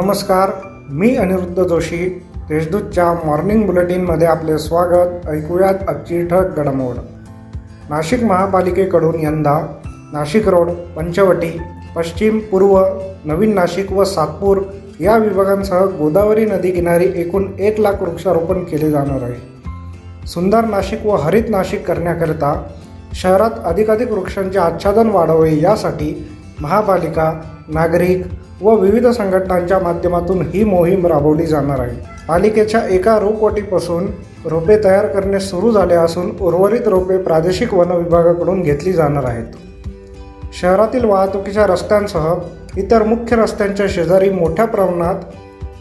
नमस्कार मी अनिरुद्ध जोशी. देशदूतच्या मॉर्निंग बुलेटिनमध्ये आपले स्वागत. ऐकूयात आजची ठक घडामोड. नाशिक महापालिकेकडून यंदा नाशिक रोड पंचवटी पश्चिम पूर्व नवीन नाशिक व सातपूर या विभागांसह गोदावरी नदी किनारी एकूण एक लाख वृक्षारोपण केले जाणार आहे. सुंदर नाशिक व हरित नाशिक करण्याकरिता शहरात अधिकाधिक वृक्षांचे आच्छादन वाढावे यासाठी महापालिका नागरिक व विविध संघटनांच्या माध्यमातून ही मोहीम राबवली जाणार आहे. पालिकेच्या एका रोपवाटीपासून रोपे तयार करणे सुरू झाले असून उर्वरित रोपे प्रादेशिक वन विभागाकडून घेतली जाणार आहेत. शहरातील वाहतुकीच्या रस्त्यांसह इतर मुख्य रस्त्यांच्या शेजारी मोठ्या प्रमाणात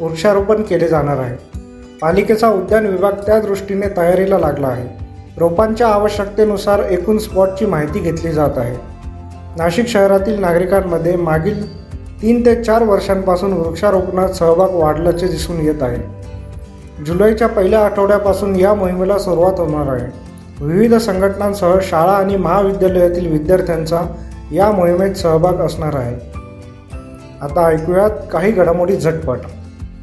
वृक्षारोपण केले जाणार आहे. पालिकेचा उद्यान विभाग त्या दृष्टीने तयारीला लागला आहे. रोपांच्या आवश्यकतेनुसार एकूण स्पॉटची माहिती घेतली जात आहे. नाशिक शहरातील नागरिकांमध्ये मागील तीन ते चार वर्षांपासून वृक्षारोपणात सहभाग वाढल्याचे दिसून येत आहे. जुलैच्या पहिल्या आठवड्यापासून या मोहिमेला सुरुवात होणार आहे. विविध संघटनांसह शाळा आणि महाविद्यालयातील विद्यार्थ्यांचा या मोहिमेत सहभाग असणार आहे. आता ऐकूयात काही घडामोडी झटपट.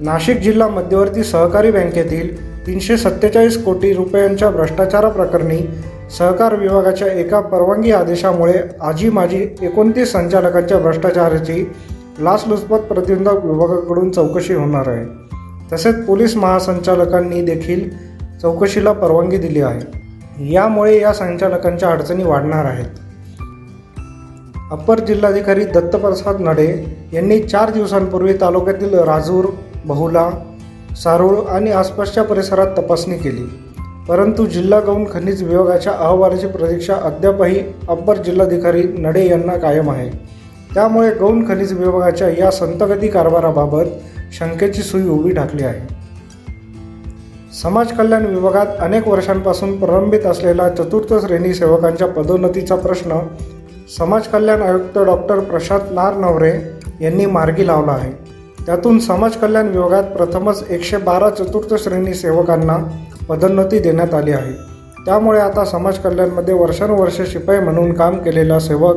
नाशिक जिल्हा मध्यवर्ती सहकारी बँकेतील तीनशे सत्तेचाळीस कोटी रुपयांच्या भ्रष्टाचाराप्रकरणी सहकार विभागाच्या एका परवानगी आदेशामुळे आजी माजी एकोणतीस संचालकांच्या भ्रष्टाचाराची लाचलुचपत प्रतिबंधक विभागाकडून चौकशी होणार आहे. तसेच पोलीस महासंचालकांनी देखील चौकशीला परवानगी दिली आहे. यामुळे या संचालकांच्या अडचणी वाढणार आहेत. अप्पर जिल्हाधिकारी दत्तप्रसाद नडे यांनी चार दिवसांपूर्वी तालुक्यातील राजूर बहुला सारूळ आणि आसपासच्या परिसरात तपासणी केली. परंतु जिल्हा गौण खनिज विभागाच्या अहवालाची प्रतीक्षा अद्यापही अप्पर जिल्हाधिकारी नडे यांना कायम आहे. त्यामुळे गौण खनिज विभागाच्या या संतगती कारभाराबाबत शंकेची सुई उभी ठाकली आहे. समाज कल्याण विभागात अनेक वर्षांपासून प्रलंबित असलेला चतुर्थ श्रेणी सेवकांच्या पदोन्नतीचा प्रश्न समाज कल्याण आयुक्त डॉक्टर प्रशांत नारनवरे यांनी मार्गी लावला आहे. त्यातून समाज कल्याण विभागात प्रथमच एकशे बारा चतुर्थ श्रेणी सेवकांना पदोन्नती देण्यात आली आहे. त्यामुळे आता समाज कल्याणमध्ये वर्षानुवर्ष शिपाई म्हणून काम केलेला सेवक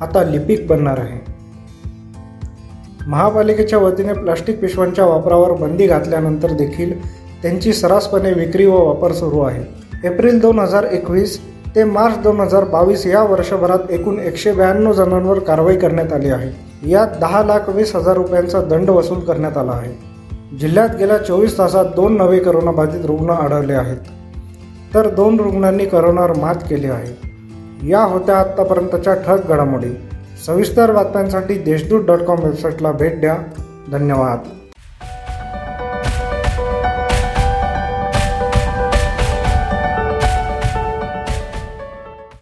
आता लिपिक बनणार आहे. महापालिकेच्या वतीने प्लास्टिक पिशव्यांच्या वापरावर बंदी घातल्यानंतर देखील त्यांची सर्रासपणे विक्री व वापर सुरू आहे. एप्रिल दोन हजार एकवीस ते मार्च दोन हजार बावीस या वर्षभरात एकूण एकशे ब्याण्णव जणांवर कारवाई करण्यात आली आहे. यात दहा लाख वीस हजार रुपयांचा दंड वसूल करण्यात आला आहे. जिल्ह्यात गेल्या चोवीस तासात दोन नवे करोनाबाधित रुग्ण आढळले आहेत. तर दोन रुग्णांनी करोनावर मात केली आहे. या होत्या आत्तापर्यंतच्या ठक घडामोडी. सविस्तर बातम्यांसाठी देशदूत डॉट कॉम वेबसाईटला भेट द्या. धन्यवाद.